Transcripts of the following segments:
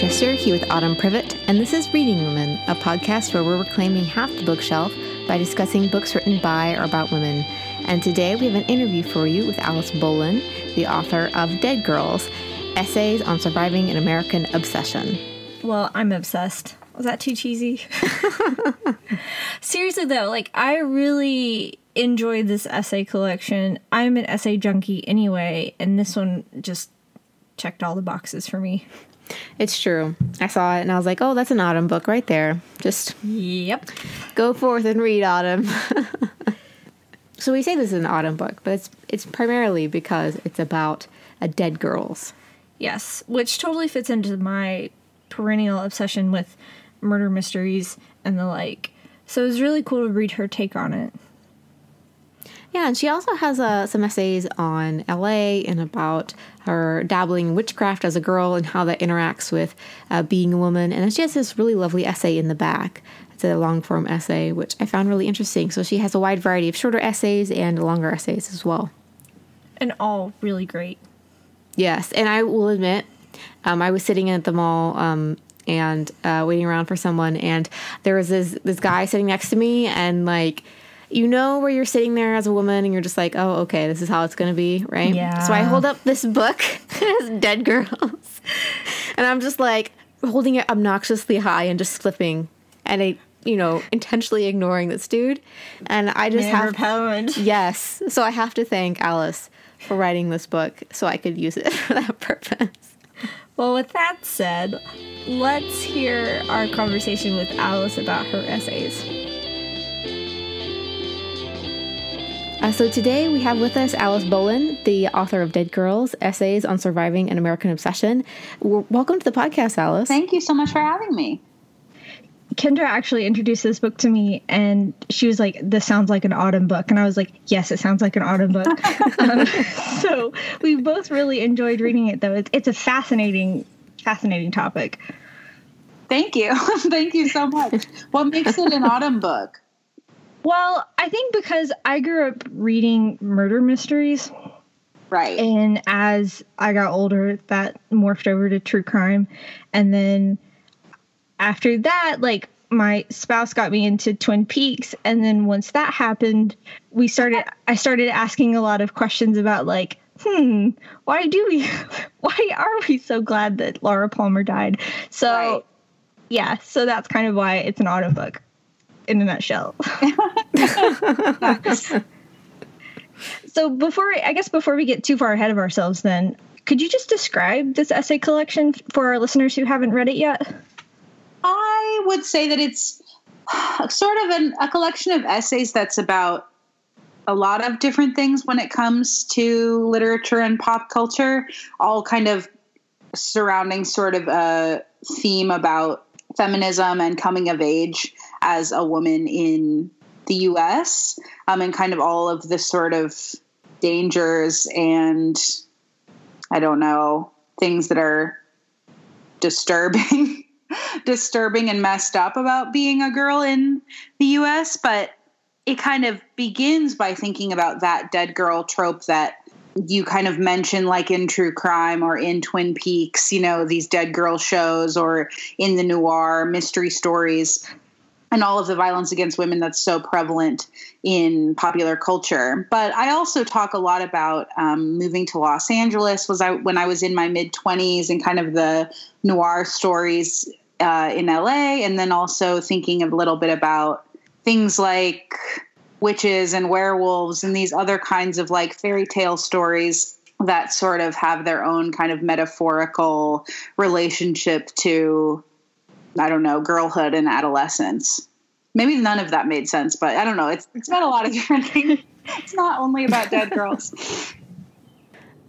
Chester here with Autumn Privett, and this is Reading Women, a podcast where we're reclaiming half the bookshelf by discussing books written by or about women. And today we have an interview for you with Alice Bolin, the author of Dead Girls Essays on Surviving an American Obsession. Well, I'm obsessed. Was that too cheesy? Seriously, though, like, I really enjoyed this essay collection. I'm an essay junkie anyway, and this one just checked all the boxes for me. It's true. I saw it and I was like, oh, that's an autumn book right there. Just Yep. go forth and read autumn. so we say this is an autumn book, but it's it's primarily because it's about a dead girls. Yes, which totally fits into my perennial obsession with murder mysteries and the like. So it was really cool to read her take on it. Yeah, and she also has uh, some essays on LA and about her dabbling in witchcraft as a girl and how that interacts with uh, being a woman. And then she has this really lovely essay in the back. It's a long form essay, which I found really interesting. So she has a wide variety of shorter essays and longer essays as well. And all really great. Yes, and I will admit, um, I was sitting at the mall um, and uh, waiting around for someone, and there was this this guy sitting next to me, and like you know where you're sitting there as a woman and you're just like, oh, okay, this is how it's going to be, right? Yeah. So I hold up this book, Dead Girls, and I'm just like holding it obnoxiously high and just flipping, and I, you know, intentionally ignoring this dude, and I just Never have pound. yes. So I have to thank Alice for writing this book so I could use it for that purpose. Well, with that said, let's hear our conversation with Alice about her essays. Uh, so today we have with us Alice Bolin, the author of Dead Girls: Essays on Surviving an American Obsession. W- welcome to the podcast, Alice. Thank you so much for having me. Kendra actually introduced this book to me, and she was like, "This sounds like an autumn book," and I was like, "Yes, it sounds like an autumn book." um, so we both really enjoyed reading it, though. It's, it's a fascinating, fascinating topic. Thank you. Thank you so much. What makes it an autumn book? Well, I think because I grew up reading murder mysteries, Right. and as I got older, that morphed over to true crime, and then after that, like my spouse got me into Twin Peaks, and then once that happened, we started. I started asking a lot of questions about like, hmm, why do we, why are we so glad that Laura Palmer died? So, Right. yeah, so that's kind of why it's an autumn book, in a nutshell. so before, I guess before we get too far ahead of ourselves, then could you just describe this essay collection for our listeners who haven't read it yet? I would say that it's sort of an, a collection of essays that's about a lot of different things when it comes to literature and pop culture, all kind of surrounding sort of a theme about feminism and coming of age as a woman in the US, um, and kind of all of the sort of dangers and I don't know, things that are disturbing disturbing and messed up about being a girl in the US, but it kind of begins by thinking about that dead girl trope that you kind of mention like in true crime or in twin peaks you know these dead girl shows or in the noir mystery stories and all of the violence against women that's so prevalent in popular culture. But I also talk a lot about um, moving to Los Angeles. Was I when I was in my mid twenties and kind of the noir stories uh, in LA, and then also thinking a little bit about things like witches and werewolves and these other kinds of like fairy tale stories that sort of have their own kind of metaphorical relationship to I don't know, girlhood and adolescence. Maybe none of that made sense, but I don't know. It's it's about a lot of different things. It's not only about dead girls.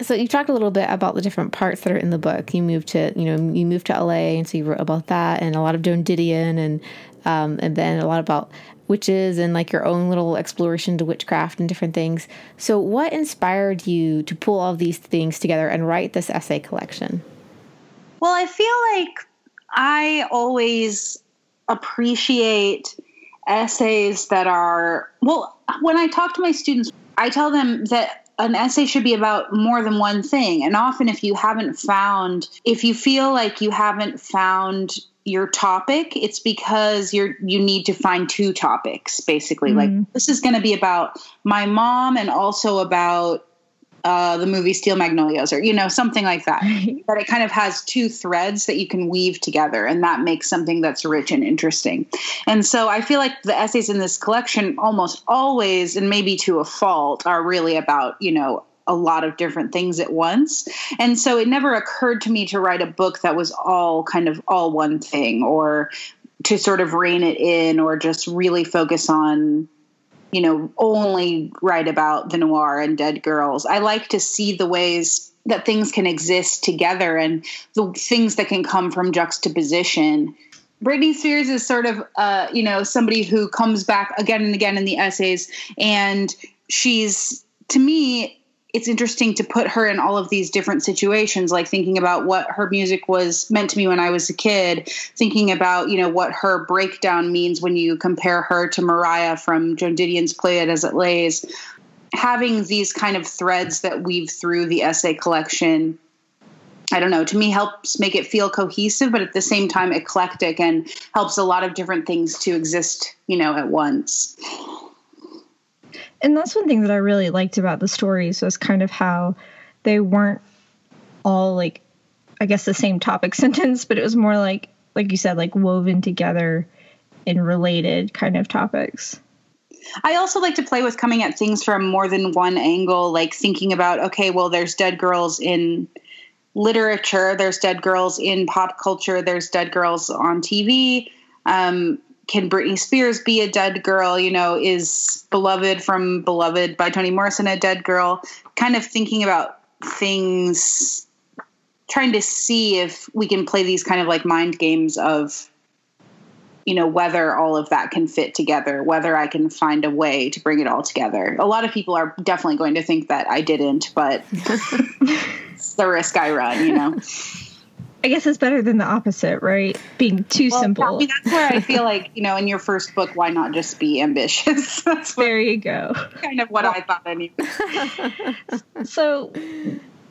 So you talked a little bit about the different parts that are in the book. You moved to, you know, you moved to LA, and so you wrote about that, and a lot of Joan Didion, and um, and then a lot about witches and like your own little exploration to witchcraft and different things. So what inspired you to pull all these things together and write this essay collection? Well, I feel like I always appreciate essays that are well when I talk to my students, I tell them that an essay should be about more than one thing. And often, if you haven't found, if you feel like you haven't found your topic, it's because you're you need to find two topics basically. Mm-hmm. Like this is going to be about my mom and also about uh, the movie Steel Magnolias, or you know something like that. but it kind of has two threads that you can weave together, and that makes something that's rich and interesting. And so I feel like the essays in this collection almost always, and maybe to a fault, are really about you know a lot of different things at once. And so it never occurred to me to write a book that was all kind of all one thing, or to sort of rein it in, or just really focus on you know, only write about the noir and dead girls. I like to see the ways that things can exist together and the things that can come from juxtaposition. Britney Spears is sort of, uh, you know, somebody who comes back again and again in the essays, and she's to me it's interesting to put her in all of these different situations like thinking about what her music was meant to me when i was a kid thinking about you know what her breakdown means when you compare her to maria from joan didion's play it as it lays. Having these kind of threads that weave through the essay collection I don't know, to me helps make it feel cohesive, but at the same time eclectic and helps a lot of different things to exist, you know, at once and that's one thing that I really liked about the stories was kind of how they weren't all like I guess the same topic sentence, but it was more like like you said, like woven together in related kind of topics. I also like to play with coming at things from more than one angle, like thinking about, okay, well, there's dead girls in literature, there's dead girls in pop culture, there's dead girls on TV. Um, can Britney Spears be a dead girl? You know, is Beloved from Beloved by Toni Morrison a dead girl? Kind of thinking about things, trying to see if we can play these kind of like mind games of, you know, whether all of that can fit together, whether I can find a way to bring it all together. A lot of people are definitely going to think that I didn't, but it's the risk I run, you know. I guess it's better than the opposite, right? Being too well, simple. I mean, that's where I feel like, you know, in your first book, why not just be ambitious? that's what, there you go. Kind of what well, I thought anyway. so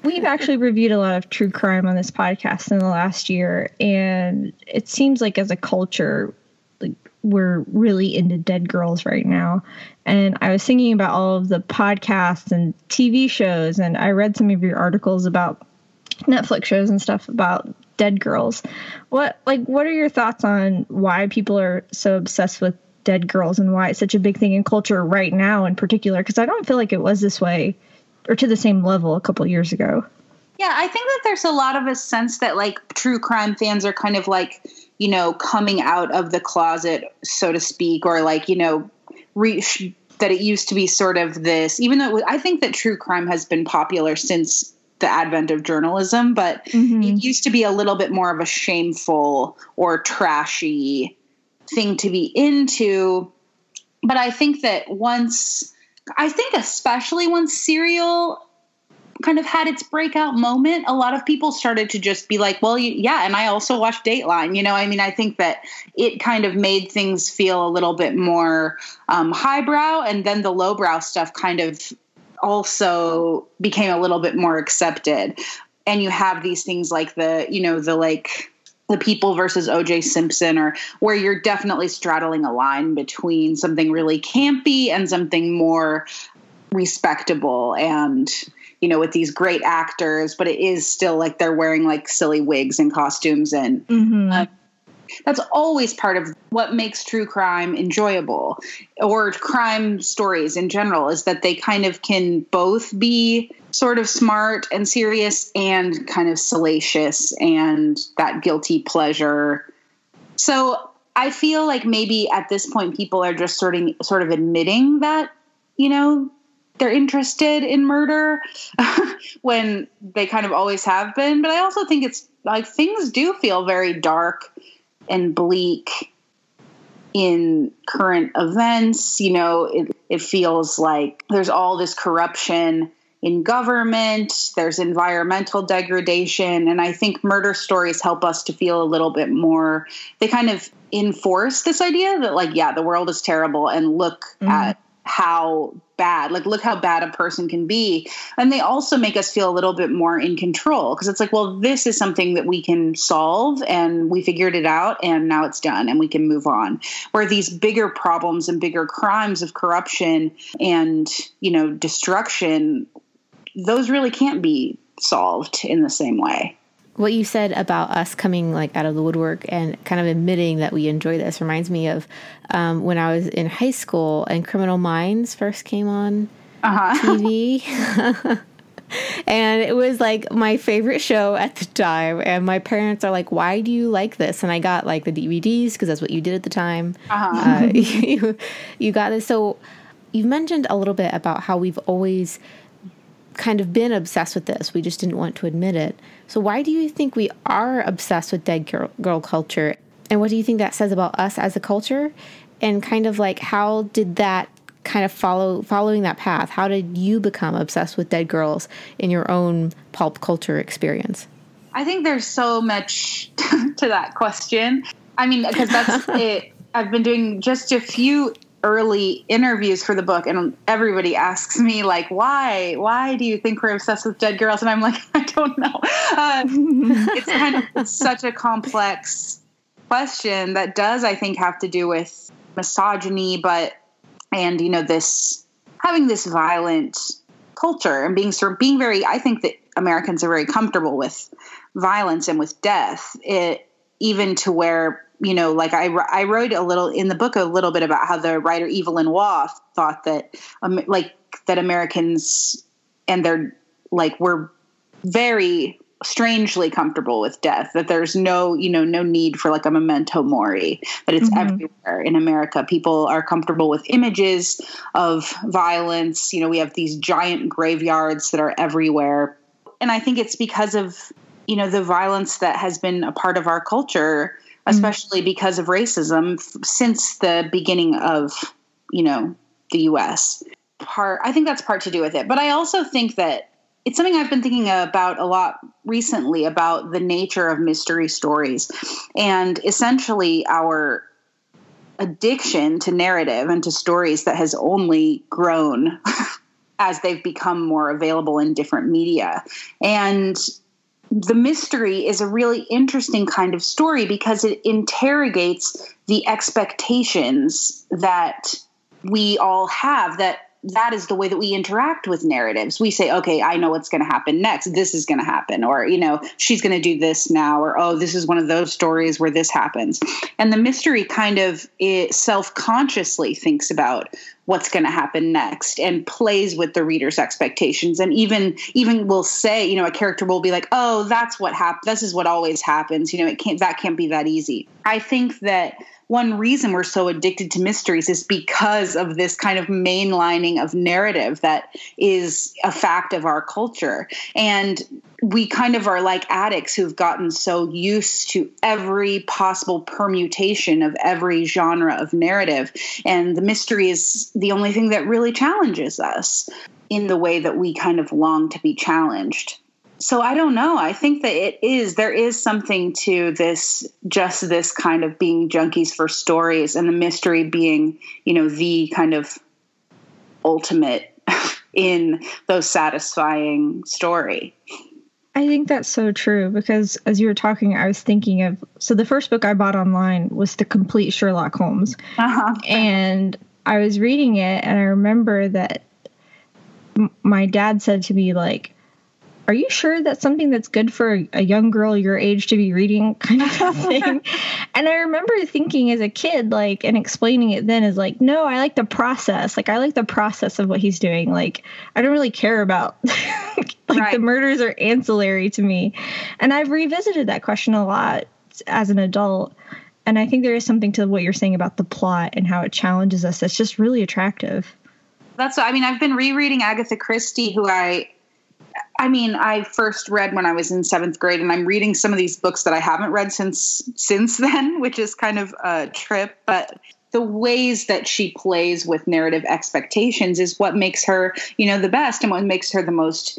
we've actually reviewed a lot of true crime on this podcast in the last year, and it seems like as a culture, like we're really into dead girls right now. And I was thinking about all of the podcasts and TV shows, and I read some of your articles about Netflix shows and stuff about dead girls. What like what are your thoughts on why people are so obsessed with dead girls and why it's such a big thing in culture right now in particular because I don't feel like it was this way or to the same level a couple years ago. Yeah, I think that there's a lot of a sense that like true crime fans are kind of like, you know, coming out of the closet so to speak or like, you know, reach that it used to be sort of this even though I think that true crime has been popular since the advent of journalism, but mm-hmm. it used to be a little bit more of a shameful or trashy thing to be into. But I think that once, I think especially once Serial kind of had its breakout moment, a lot of people started to just be like, well, yeah, and I also watched Dateline. You know, I mean, I think that it kind of made things feel a little bit more um, highbrow, and then the lowbrow stuff kind of also became a little bit more accepted. And you have these things like the, you know, the like the people versus OJ Simpson, or where you're definitely straddling a line between something really campy and something more respectable and you know with these great actors but it is still like they're wearing like silly wigs and costumes and mm-hmm. uh, that's always part of what makes true crime enjoyable or crime stories in general is that they kind of can both be sort of smart and serious and kind of salacious and that guilty pleasure. So I feel like maybe at this point people are just sort of sort of admitting that, you know, they're interested in murder when they kind of always have been. But I also think it's like things do feel very dark and bleak in current events. You know, it, it feels like there's all this corruption in government, there's environmental degradation. And I think murder stories help us to feel a little bit more, they kind of enforce this idea that, like, yeah, the world is terrible and look mm-hmm. at how bad. Like, look how bad a person can be. And they also make us feel a little bit more in control because it's like, well, this is something that we can solve and we figured it out and now it's done and we can move on. Where these bigger problems and bigger crimes of corruption and, you know, destruction, those really can't be solved in the same way what you said about us coming like out of the woodwork and kind of admitting that we enjoy this reminds me of um, when I was in high school and Criminal Minds first came on uh-huh. TV. and it was like my favorite show at the time. And my parents are like, "Why do you like this?" And I got like the DVDs because that's what you did at the time. Uh-huh. Uh, you, you got this. So you mentioned a little bit about how we've always kind of been obsessed with this. We just didn't want to admit it. So, why do you think we are obsessed with dead girl, girl culture? And what do you think that says about us as a culture? And kind of like, how did that kind of follow following that path? How did you become obsessed with dead girls in your own pulp culture experience? I think there's so much to that question. I mean, because that's it. I've been doing just a few early interviews for the book and everybody asks me like why why do you think we're obsessed with dead girls? And i'm like i don't know. Uh, it's kind of it's such a complex question that does i think have to do with misogyny but and you know this having this violent culture and being sort of being very i think that americans are very comfortable with violence and with death it even to where you know, like I, I wrote a little in the book a little bit about how the writer Evelyn Waugh thought that, um, like, that Americans and they're like were very strangely comfortable with death that there's no you know no need for like a memento mori that it's mm-hmm. everywhere in america people are comfortable with images of violence you know we have these giant graveyards that are everywhere and i think it's because of you know the violence that has been a part of our culture. Especially mm-hmm. because of racism f- since the beginning of you know the US part I think that's part to do with it. But I also think that it's something I've been thinking about a lot recently about the nature of mystery stories and essentially our addiction to narrative and to stories that has only grown as they've become more available in different media. And the mystery is a really interesting kind of story because it interrogates the expectations that we all have that that is the way that we interact with narratives. We say, okay, I know what's going to happen next. This is going to happen. Or, you know, she's going to do this now. Or, oh, this is one of those stories where this happens. And the mystery kind of eh, self consciously thinks about what's going to happen next and plays with the reader's expectations and even even will say you know a character will be like oh that's what happened this is what always happens you know it can't that can't be that easy i think that one reason we're so addicted to mysteries is because of this kind of mainlining of narrative that is a fact of our culture. And we kind of are like addicts who've gotten so used to every possible permutation of every genre of narrative. And the mystery is the only thing that really challenges us in the way that we kind of long to be challenged so I don't know. I think that it is there is something to this just this kind of being junkies for stories and the mystery being, you know, the kind of ultimate in those satisfying story. I think that's so true because as you were talking, I was thinking of so the first book I bought online was the complete Sherlock Holmes, uh-huh. and I was reading it, and I remember that m- my dad said to me like, are you sure that's something that's good for a young girl your age to be reading? kind of thing. And i remember thinking as a kid like and explaining it then is like no i like the process. Like i like the process of what he's doing. Like i don't really care about like right. the murders are ancillary to me. And i've revisited that question a lot as an adult and i think there is something to what you're saying about the plot and how it challenges us that's just really attractive that's what i mean i've been rereading agatha christie who i I mean, I first read when I was in seventh grade, and I'm reading some of these books that I haven't read since since then, which is kind of a trip. But the ways that she plays with narrative expectations is what makes her, you know, the best, and what makes her the most.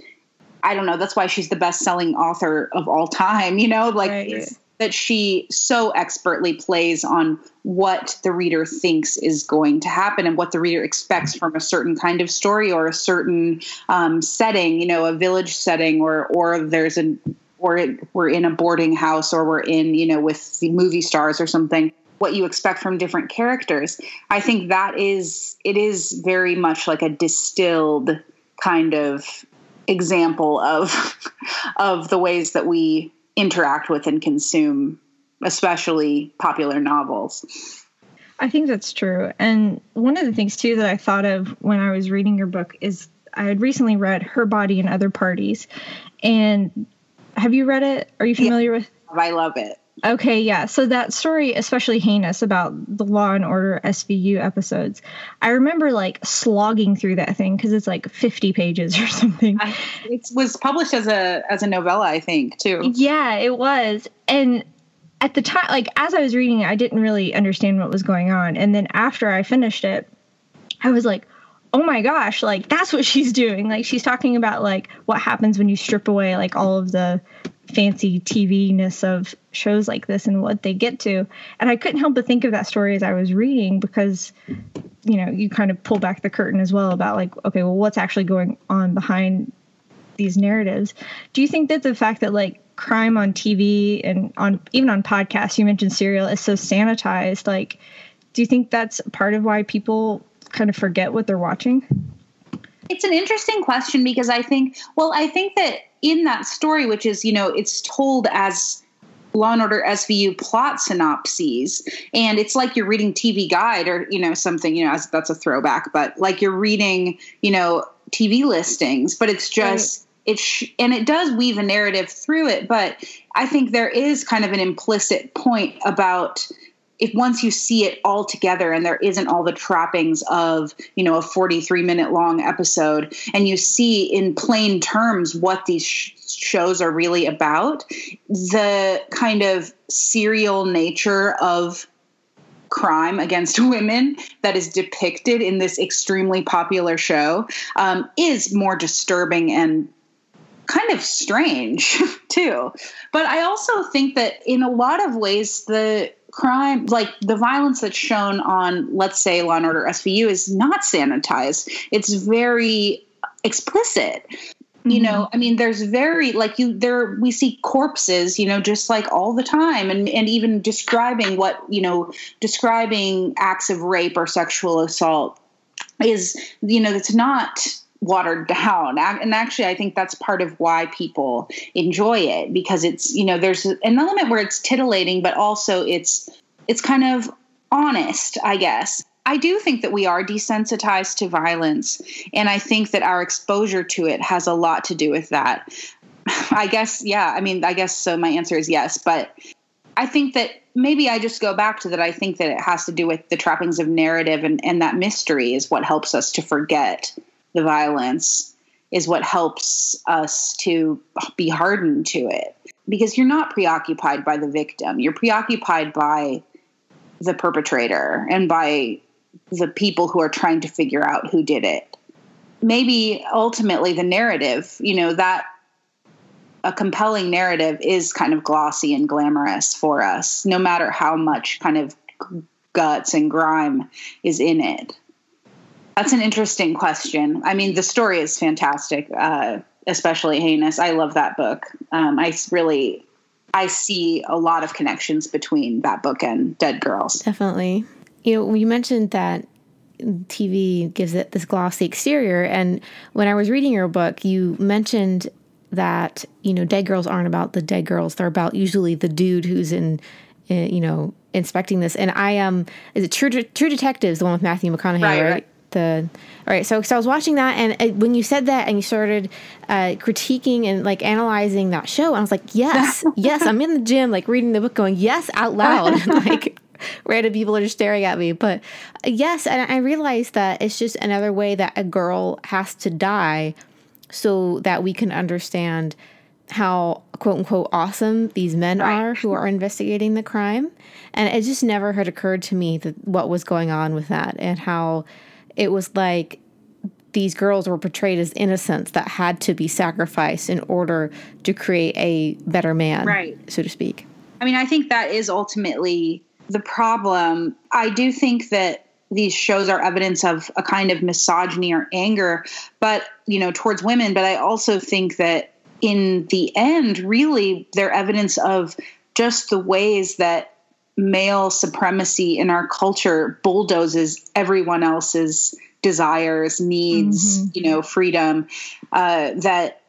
I don't know. That's why she's the best-selling author of all time. You know, like right. That she so expertly plays on what the reader thinks is going to happen and what the reader expects from a certain kind of story or a certain um, setting, you know, a village setting, or or there's an or it, we're in a boarding house or we're in, you know, with the movie stars or something what you expect from different characters. I think that is it is very much like a distilled kind of example of of the ways that we interact with and consume especially popular novels. I think that's true. And one of the things too that I thought of when I was reading your book is I had recently read Her Body and Other Parties. And have you read it? Are you familiar yeah, with I love it. Okay, yeah. So that story, especially heinous about the Law and Order SVU episodes, I remember like slogging through that thing because it's like fifty pages or something. it was published as a as a novella, I think, too. Yeah, it was, and at the time, like as I was reading it, I didn't really understand what was going on, and then after I finished it, I was like, oh my gosh, like that's what she's doing. Like she's talking about like what happens when you strip away like all of the fancy TV ness of shows like this and what they get to. And I couldn't help but think of that story as I was reading because, you know, you kind of pull back the curtain as well about like, okay, well, what's actually going on behind these narratives. Do you think that the fact that like crime on TV and on even on podcasts, you mentioned serial is so sanitized, like, do you think that's part of why people kind of forget what they're watching? It's an interesting question because I think, well, I think that in that story, which is, you know, it's told as Law and Order SVU plot synopses, and it's like you're reading TV Guide or you know something. You know, as, that's a throwback, but like you're reading, you know, TV listings. But it's just right. it's and it does weave a narrative through it. But I think there is kind of an implicit point about if once you see it all together and there isn't all the trappings of you know a 43 minute long episode and you see in plain terms what these sh- shows are really about the kind of serial nature of crime against women that is depicted in this extremely popular show um, is more disturbing and kind of strange too. But I also think that in a lot of ways, the crime, like the violence that's shown on, let's say, Law and Order SVU, is not sanitized. It's very explicit. You mm-hmm. know, I mean, there's very like you there we see corpses, you know, just like all the time, and and even describing what you know, describing acts of rape or sexual assault is you know, it's not watered down and actually i think that's part of why people enjoy it because it's you know there's an element where it's titillating but also it's it's kind of honest i guess i do think that we are desensitized to violence and i think that our exposure to it has a lot to do with that i guess yeah i mean i guess so my answer is yes but i think that maybe I just go back to that. I think that it has to do with the trappings of narrative and, and that mystery is what helps us to forget the violence is what helps us to be hardened to it. Because you're not preoccupied by the victim. You're preoccupied by the perpetrator and by the people who are trying to figure out who did it. Maybe ultimately the narrative you know that a compelling narrative is kind of glossy and glamorous for us no matter how much kind of guts and grime is in it that's an interesting question. I mean, the story is fantastic, uh, especially heinous. I love that book. Um, I really, I see a lot of connections between that book and Dead Girls. Definitely. You know, you mentioned that TV gives it this glossy exterior, and when I was reading your book, you mentioned that you know dead girls aren't about the dead girls; they're about usually the dude who's in, in you know inspecting this. And I um, is it True True Detectives, the one with Matthew McConaughey, right? right? The all right so, so i was watching that and uh, when you said that and you started uh, critiquing and like analyzing that show i was like yes yes i'm in the gym like reading the book going yes out loud. Like random people are just staring at me. But uh, yes and i realized that it's just another way that a girl has to die so that we can understand how quote unquote awesome these men right. are who are investigating the crime. And it just never had occurred to me that what was going on with that and how it was like these girls were portrayed as innocents that had to be sacrificed in order to create a better man, right. so to speak. I mean, I think that is ultimately the problem. I do think that these shows are evidence of a kind of misogyny or anger, but, you know, towards women. But I also think that in the end, really, they're evidence of just the ways that male supremacy in our culture bulldozes everyone else's desires, needs, mm-hmm. you know, freedom. Uh, that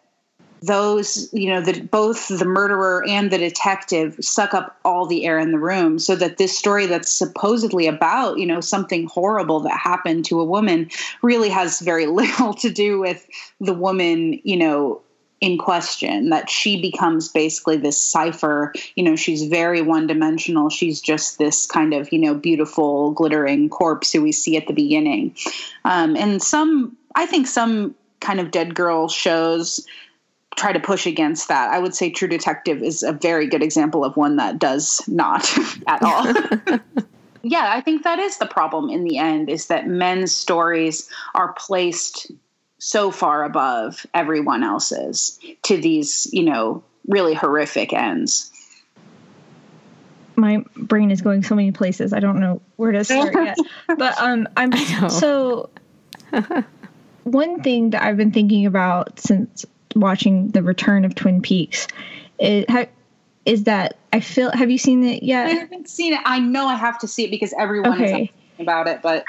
those, you know, that both the murderer and the detective suck up all the air in the room so that this story that's supposedly about, you know, something horrible that happened to a woman really has very little to do with the woman, you know, in question that she becomes basically this cipher you know she's very one dimensional she's just this kind of you know beautiful glittering corpse who we see at the beginning um, and some i think some kind of dead girl shows try to push against that. I would say True Detective is a very good example of one that does not at all. yeah, I think that is the problem in the end is that men's stories are placed so far above everyone else's to these, you know, really horrific ends. My brain is going so many places. I don't know where to start yet. But um I'm so one thing that I've been thinking about since watching the return of Twin Peaks. is that I feel? Have you seen it yet? I haven't seen it. I know I have to see it because everyone okay. is about it, but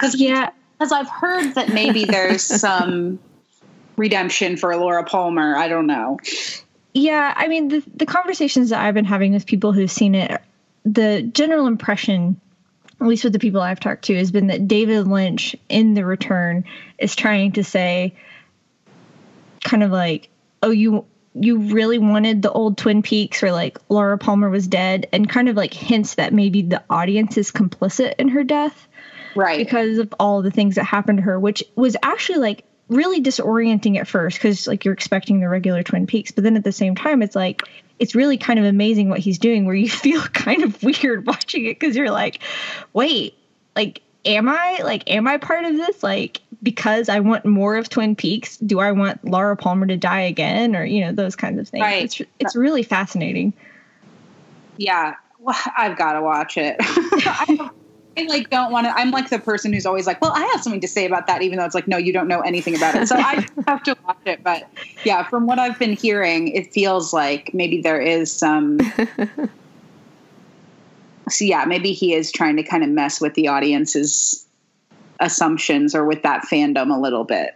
cause, yeah, because I've heard that maybe there's some redemption for Laura Palmer. I don't know. Yeah, I mean the the conversations that I've been having with people who've seen it, the general impression at least with the people I've talked to, has been that David Lynch in The Return is trying to say, kind of like, oh, you you really wanted the old Twin Peaks where like Laura Palmer was dead, and kind of like hints that maybe the audience is complicit in her death, right? Because of all the things that happened to her, which was actually like really disorienting at first because like you're expecting the regular Twin Peaks, but then at the same time, it's like it's really kind of amazing what he's doing, where you feel kind of weird watching it because you're like, wait, like am I like am I part of this? Like because I want more of Twin Peaks, do I want Laura Palmer to die again or you know those kinds of things? Right. It's it's really fascinating. Yeah, well, I've got to watch it. I, like don't want to. I'm like the person who's always like, "Well, I have something to say about that," even though it's like, "No, you don't know anything about it." So I have to watch it. But yeah, from what I've been hearing, it feels like maybe there is some so yeah, maybe he is trying to kind of mess with the audience's assumptions or with that fandom a little bit.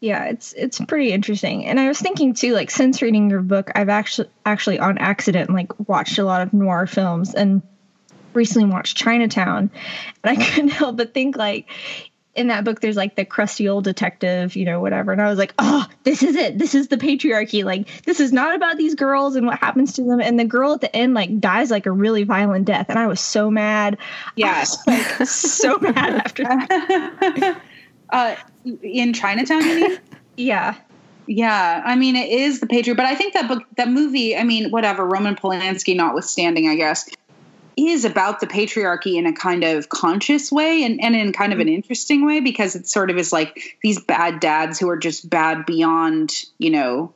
Yeah, it's it's pretty interesting. And I was thinking too, like since reading your book, I've actually actually on accident like watched a lot of noir films and recently watched Chinatown. And I couldn't help but think like in that book there's like the crusty old detective you know whatever and i was like oh this is it. This is the patriarchy. Like this is not about these girls and what happens to them. And the girl at the end like dies like a really violent death and i was so mad. Yes like so mad after that. Uh, in chinatown you mean? Yeah. Yeah, I mean it is the Patriot, but I think that book, that movie, I mean, whatever, Roman Polanski notwithstanding, I guess, is about the patriarchy in a kind of conscious way and, and in kind of an interesting way because it sort of is like these bad dads who are just bad beyond, you know,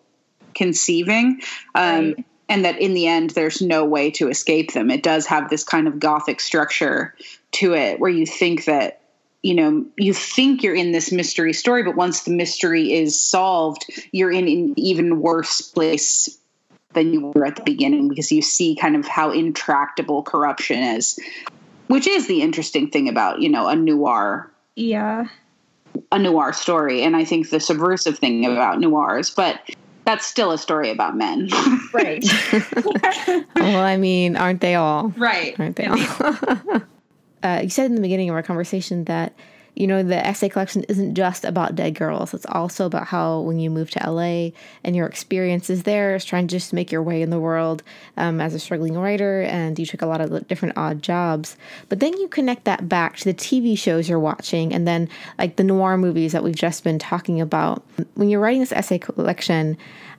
conceiving. Um, right. And that in the end, there's no way to escape them. It does have this kind of gothic structure to it where you think that you know you think you're in this mystery story but once the mystery is solved you're in an even worse place than you were at the beginning because you see kind of how intractable corruption is, which is the interesting thing about, you know, a noir. Yeah. A noir story. And I think the subversive thing about noirs, but that's still a story about men. right. well, I mean, aren't they all? Right. Aren't they all? uh, you said in the beginning of our conversation that you know, the essay collection isn't just about dead girls. It's also about how when you move to LA and your experiences there is trying to just make your way in the world um, as a struggling writer, and you took a lot of different odd jobs. But then you connect that back to the TV shows you're watching, and then like the noir movies that we've just been talking about. When you're writing this essay collection,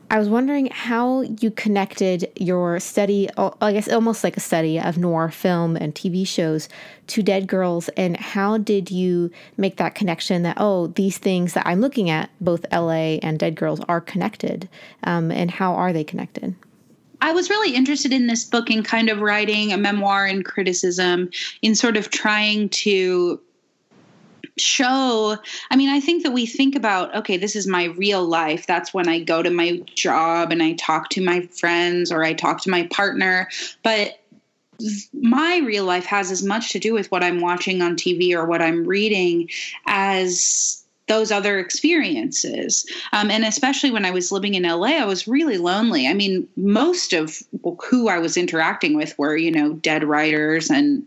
I was wondering how you connected your study, I guess almost like a study of noir film and TV shows, to Dead Girls, and how did you make that connection that, oh, these things that I'm looking at, both LA and Dead Girls, are connected? Um, and how are they connected? I was really interested in this book in kind of writing a memoir and criticism in sort of trying to show i mean i think that we think about okay this is my real life that's when i go to my job and i talk to my friends or i talk to my partner but my real life has as much to do with what i'm watching on tv or what i'm reading as those other experiences. Um, and especially when I was living in LA, I was really lonely. I mean, most of who I was interacting with were, you know, dead writers and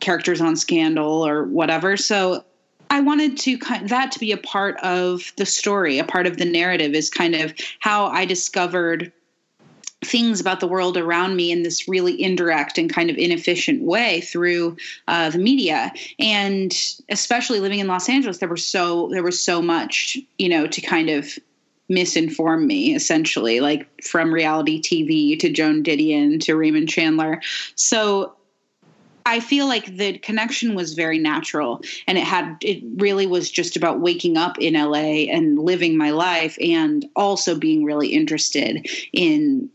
characters on Scandal or whatever. So I wanted to kind that to be a part of the story, a part of the narrative is kind of how I discovered things about the world around me in this really indirect and kind of inefficient way through uh, the media. And especially living in los angeles there was so there was so much you know to kind of misinform me essentially like from reality tv to joan didion to raymond chandler. So I feel like the connection was very natural and it had it really was just about waking up in LA and living my life and also being really interested in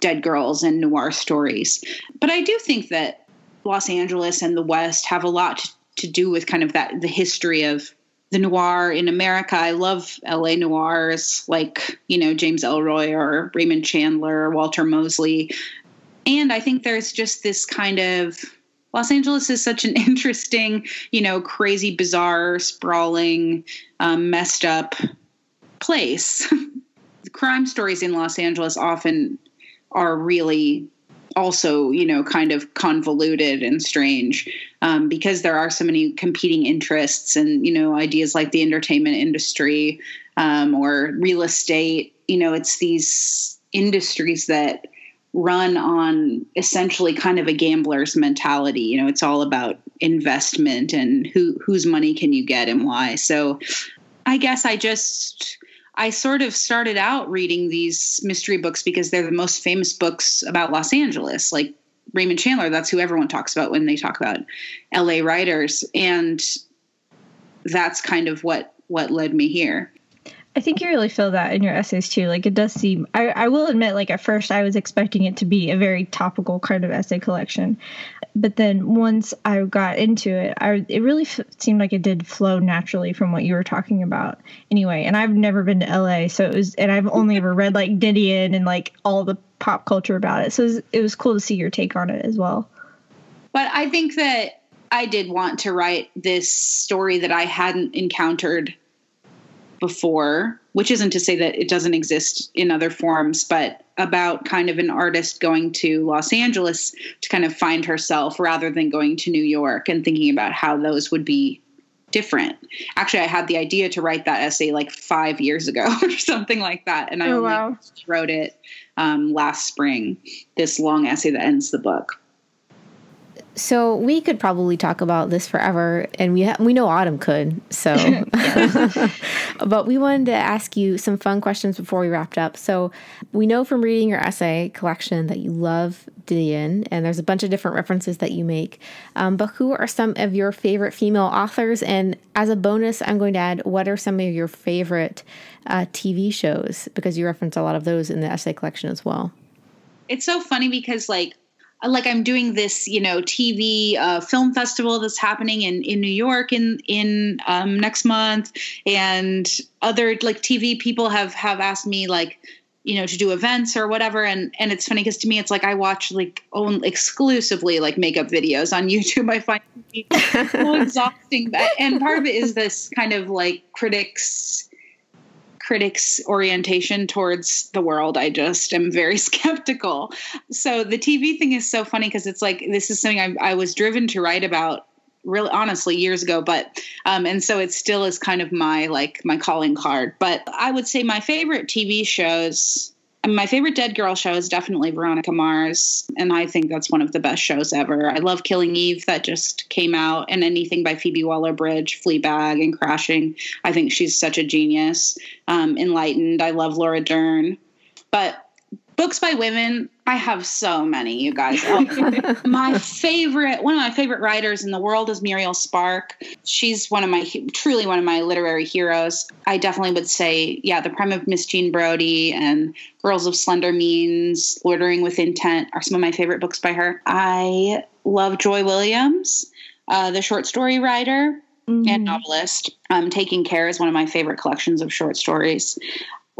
dead girls and noir stories. But I do think that Los Angeles and the West have a lot to, do with kind of that the history of the noir in America. I love LA noirs like, you know, James Ellroy or Raymond Chandler or Walter Mosley. And I think there's just this kind of Los Angeles is such an interesting, you know, crazy, bizarre, sprawling, um, messed up place. crime stories in Los Angeles often are really also you know kind of convoluted and strange um, because there are so many competing interests and you know ideas like the entertainment industry um, or real estate you know it's these industries that run on essentially kind of a gambler's mentality you know it's all about investment and who whose money can you get and why so i guess i just I sort of started out reading these mystery books because they're the most famous books about Los Angeles. Like Raymond Chandler, that's who everyone talks about when they talk about LA writers. And that's kind of what what led me here. I think you really feel that in your essays too. Like it does seem. I, I will admit, like at first, I was expecting it to be a very topical kind of essay collection, but then once I got into it, I it really f- seemed like it did flow naturally from what you were talking about. Anyway, and I've never been to LA, so it was, and I've only ever read like Didion and like all the pop culture about it. So it was, it was cool to see your take on it as well. But I think that I did want to write this story that I hadn't encountered before, which isn't to say that it doesn't exist in other forms, but about kind of an artist going to Los Angeles to kind of find herself rather than going to New York and thinking about how those would be different. Actually, I had the idea to write that essay like five years ago or something like that. And I oh, only wow. wrote it um, last spring, this long essay that ends the book. So we could probably talk about this forever, and we ha- we know Autumn could. So, but we wanted to ask you some fun questions before we wrapped up. So we know from reading your essay collection that you love Didion, and there's a bunch of different references that you make. Um, but who are some of your favorite female authors? And as a bonus, I'm going to add what are some of your favorite uh, TV shows because you reference a lot of those in the essay collection as well. It's so funny because like like I'm doing this, you know, TV uh, film festival that's happening in in New York in in um, next month, and other like TV people have have asked me like you know to do events or whatever. And and it's funny because to me it's like i watch like own exclusively like makeup videos on youtube. I find it so exhausting. And part of it is this kind of like critics critics' orientation towards the world. I just am very skeptical. So the TV thing is so funny because it's like this is something I, I, was driven to write about really honestly years ago but um and so it still is kind of my like my calling card but i would say my favorite tv shows my favorite Dead Girl show is definitely Veronica Mars, and I think that's one of the best shows ever. I love Killing Eve that just came out, and anything by Phoebe Waller Bridge, Fleabag, and Crashing. I think she's such a genius. Um, Enlightened, I love Laura Dern. But books by women, I have so many, you guys. Oh, my favorite, one of my favorite writers in the world is Muriel Spark. She's one of my, truly one of my literary heroes. I definitely would say, yeah, The Prime of Miss Jean Brodie and Girls of Slender Means, Loitering with Intent are some of my favorite books by her. I love Joy Williams, uh, the short story writer. Mm-hmm. and novelist. Um, Taking Care is one of my favorite collections of short stories.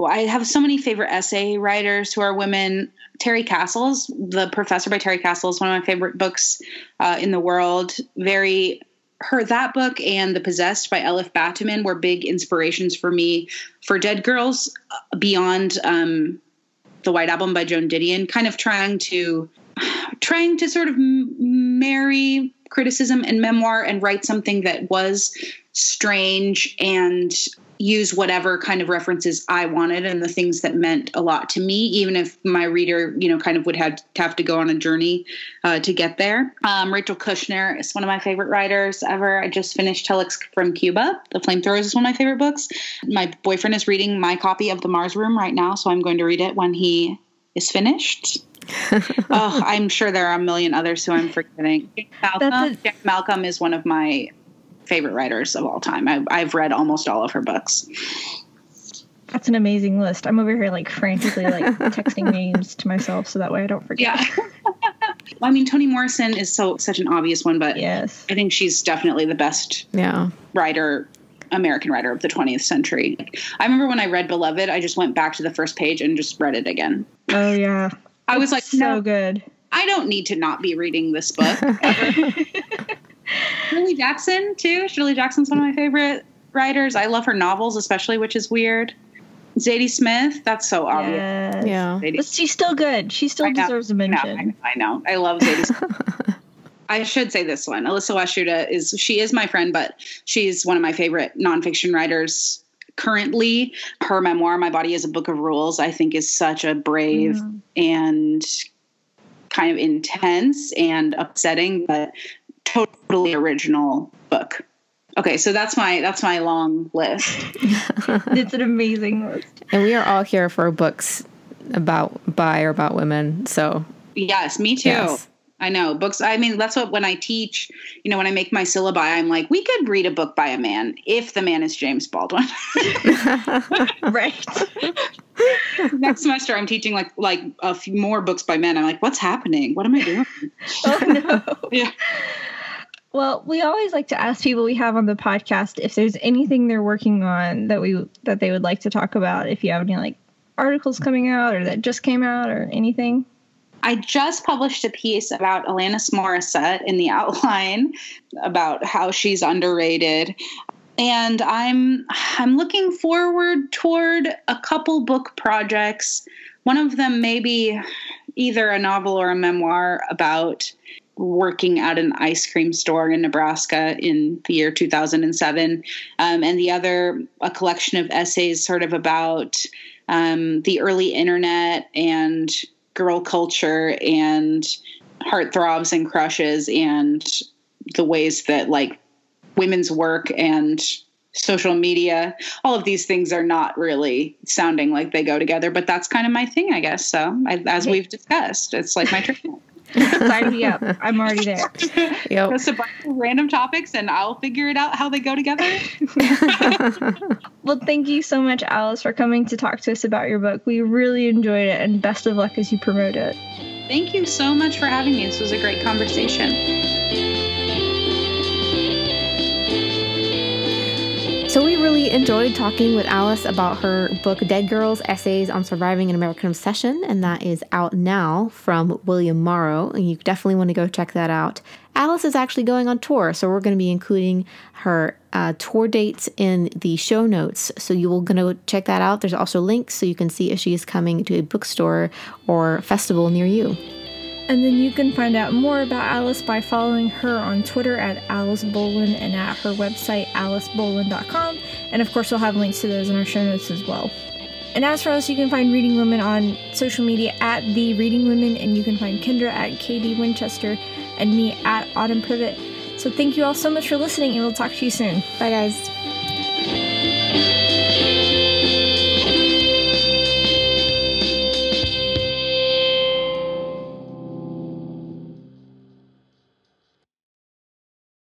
I have so many favorite essay writers who are women. Terry Castles, The Professor by Terry Castles, one of my favorite books uh, in the world. Very her that book and The Possessed by Elif Batuman were big inspirations for me for Dead Girls uh, beyond um, the White Album by Joan Didion, kind of trying to trying to sort of marry criticism and memoir and write something that was strange and use whatever kind of references I wanted and the things that meant a lot to me, even if my reader, you know, kind of would have to have to go on a journey uh, to get there. Um, Rachel Kushner is one of my favorite writers ever. I just finished Telex from Cuba. The Flamethrowers is one of my favorite books. My boyfriend is reading my copy of The Mars Room right now, so I'm going to read it when he is finished. oh, I'm sure there are a million others who I'm forgetting. Malcolm, Malcolm is one of my favorite writers of all time. I, I've read almost all of her books. That's an amazing list. I'm over here like frantically like texting names to myself so that way I don't forget. Yeah. well, I mean, Toni Morrison is so such an obvious one, but yes, I think she's definitely the best yeah writer, American writer of the 20th century. I remember when I read Beloved, I just went back to the first page and just read it again. Oh yeah, I was like, so no, good. I don't need to not be reading this book. Shirley Jackson too. Shirley Jackson's one of my favorite writers. I love her novels, especially, which is weird. Zadie Smith, that's so obvious. Yes. Yeah, but she's still good. She still deserves a mention. I know, I know. I love Zadie I should say this one. Elissa Washuta is she is my friend, but she's one of my favorite nonfiction writers currently. Her memoir, My Body is a Book of Rules, I think is such a brave mm. and kind of intense and upsetting, but totally original book. Okay, so that's my that's my long list. it's an amazing list. And we are all here for books about by or about women. So Yes, me too. Yes. I know books. I mean, that's what when I teach, you know, when I make my syllabi, I'm like, we could read a book by a man if the man is James Baldwin. right. Next semester, I'm teaching like like a few more books by men. I'm like, what's happening? What am I doing? oh no. yeah. Well, we always like to ask people we have on the podcast if there's anything they're working on that we that they would like to talk about. If you have any like articles coming out or that just came out or anything. I just published a piece about Alanis Morissette in the outline about how she's underrated. And I'm I'm looking forward toward a couple book projects. One of them maybe either a novel or a memoir about working at an ice cream store in Nebraska in the year 2007, um, and the other a collection of essays sort of about um, the early internet and girl culture and heartthrobs and crushes and the ways that like women's work and social media all of these things are not really sounding like they go together but that's kind of my thing i guess. So I, as we've discussed it's like my Sign me up. I'm already there. Yep. Just a bunch of random topics, and I'll figure it out how they go together. well, thank you so much, Alice, for coming to talk to us about your book. We really enjoyed it, and best of luck as you promote it. Thank you so much for having me. This was a great conversation. So, we really enjoyed talking with Alice about her book, Dead Girls Essays on Surviving an American Obsession, and that is out now from William Morrow. And you definitely want to go check that out. Alice is actually going on tour, so we're going to be including her uh, tour dates in the show notes. So you will going to check that out. There's also links so you can see if she is coming to a bookstore or festival near you. And then you can find out more about Alice by following her on Twitter at Alice Bolin and at her website, alicebolin.com. And of course, we'll have links to those in our show notes as well. And as for us, you can find Reading Women on social media at The Reading Women, and you can find Kendra at KD Winchester and me at Autumn Privett. So thank you all so much for listening, and we'll talk to you soon. Bye, guys.